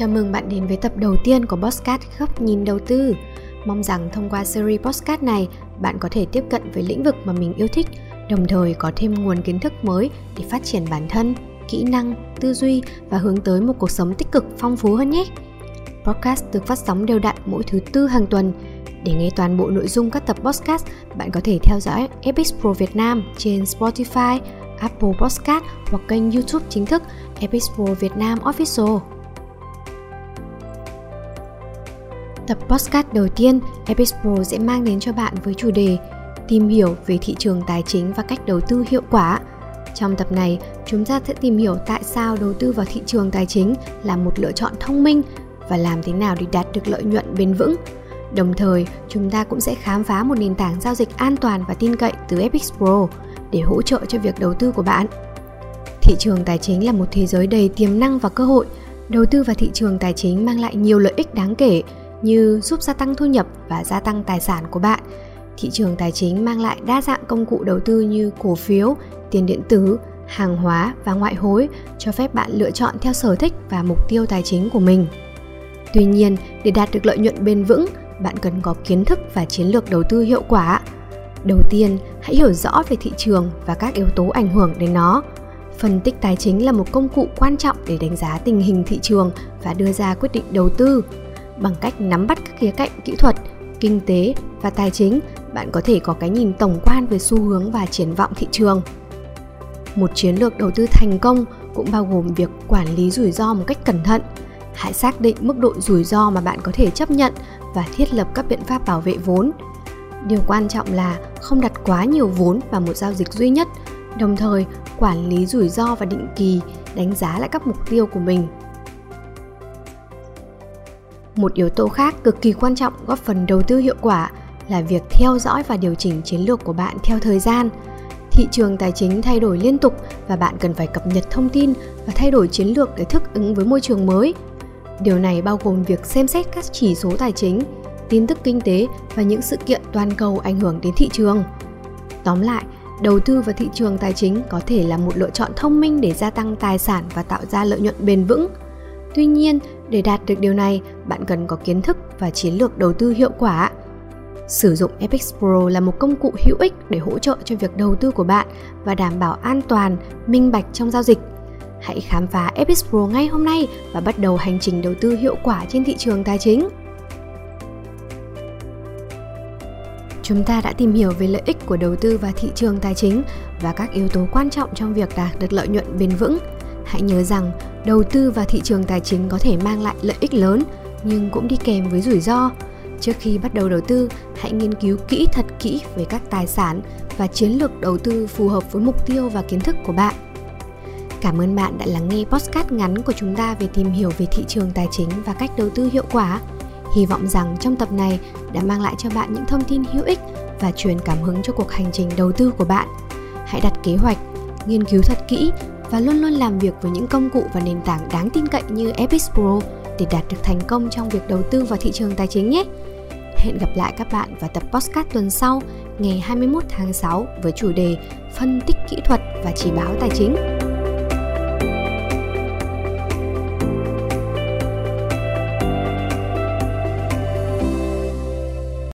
Chào mừng bạn đến với tập đầu tiên của Postcard Góc Nhìn Đầu Tư. Mong rằng thông qua series Postcard này, bạn có thể tiếp cận với lĩnh vực mà mình yêu thích, đồng thời có thêm nguồn kiến thức mới để phát triển bản thân, kỹ năng, tư duy và hướng tới một cuộc sống tích cực phong phú hơn nhé. Podcast được phát sóng đều đặn mỗi thứ tư hàng tuần. Để nghe toàn bộ nội dung các tập podcast, bạn có thể theo dõi Epic Pro Việt Nam trên Spotify, Apple Podcast hoặc kênh YouTube chính thức Epic Pro Việt Nam Official. Tập podcast đầu tiên, Epic Pro sẽ mang đến cho bạn với chủ đề Tìm hiểu về thị trường tài chính và cách đầu tư hiệu quả. Trong tập này, chúng ta sẽ tìm hiểu tại sao đầu tư vào thị trường tài chính là một lựa chọn thông minh và làm thế nào để đạt được lợi nhuận bền vững. Đồng thời, chúng ta cũng sẽ khám phá một nền tảng giao dịch an toàn và tin cậy từ Epic Pro để hỗ trợ cho việc đầu tư của bạn. Thị trường tài chính là một thế giới đầy tiềm năng và cơ hội. Đầu tư vào thị trường tài chính mang lại nhiều lợi ích đáng kể như giúp gia tăng thu nhập và gia tăng tài sản của bạn. Thị trường tài chính mang lại đa dạng công cụ đầu tư như cổ phiếu, tiền điện tử, hàng hóa và ngoại hối cho phép bạn lựa chọn theo sở thích và mục tiêu tài chính của mình. Tuy nhiên, để đạt được lợi nhuận bền vững, bạn cần có kiến thức và chiến lược đầu tư hiệu quả. Đầu tiên, hãy hiểu rõ về thị trường và các yếu tố ảnh hưởng đến nó. Phân tích tài chính là một công cụ quan trọng để đánh giá tình hình thị trường và đưa ra quyết định đầu tư. Bằng cách nắm bắt các khía cạnh kỹ thuật, kinh tế và tài chính, bạn có thể có cái nhìn tổng quan về xu hướng và triển vọng thị trường. Một chiến lược đầu tư thành công cũng bao gồm việc quản lý rủi ro một cách cẩn thận. Hãy xác định mức độ rủi ro mà bạn có thể chấp nhận và thiết lập các biện pháp bảo vệ vốn. Điều quan trọng là không đặt quá nhiều vốn vào một giao dịch duy nhất, đồng thời quản lý rủi ro và định kỳ đánh giá lại các mục tiêu của mình một yếu tố khác cực kỳ quan trọng góp phần đầu tư hiệu quả là việc theo dõi và điều chỉnh chiến lược của bạn theo thời gian. Thị trường tài chính thay đổi liên tục và bạn cần phải cập nhật thông tin và thay đổi chiến lược để thích ứng với môi trường mới. Điều này bao gồm việc xem xét các chỉ số tài chính, tin tức kinh tế và những sự kiện toàn cầu ảnh hưởng đến thị trường. Tóm lại, đầu tư vào thị trường tài chính có thể là một lựa chọn thông minh để gia tăng tài sản và tạo ra lợi nhuận bền vững. Tuy nhiên, để đạt được điều này, bạn cần có kiến thức và chiến lược đầu tư hiệu quả. Sử dụng Epic Pro là một công cụ hữu ích để hỗ trợ cho việc đầu tư của bạn và đảm bảo an toàn, minh bạch trong giao dịch. Hãy khám phá Epic Pro ngay hôm nay và bắt đầu hành trình đầu tư hiệu quả trên thị trường tài chính. Chúng ta đã tìm hiểu về lợi ích của đầu tư và thị trường tài chính và các yếu tố quan trọng trong việc đạt được lợi nhuận bền vững hãy nhớ rằng, đầu tư vào thị trường tài chính có thể mang lại lợi ích lớn, nhưng cũng đi kèm với rủi ro. Trước khi bắt đầu đầu tư, hãy nghiên cứu kỹ thật kỹ về các tài sản và chiến lược đầu tư phù hợp với mục tiêu và kiến thức của bạn. Cảm ơn bạn đã lắng nghe podcast ngắn của chúng ta về tìm hiểu về thị trường tài chính và cách đầu tư hiệu quả. Hy vọng rằng trong tập này đã mang lại cho bạn những thông tin hữu ích và truyền cảm hứng cho cuộc hành trình đầu tư của bạn. Hãy đặt kế hoạch, nghiên cứu thật kỹ và luôn luôn làm việc với những công cụ và nền tảng đáng tin cậy như Epic Pro để đạt được thành công trong việc đầu tư vào thị trường tài chính nhé. Hẹn gặp lại các bạn vào tập podcast tuần sau, ngày 21 tháng 6 với chủ đề phân tích kỹ thuật và chỉ báo tài chính.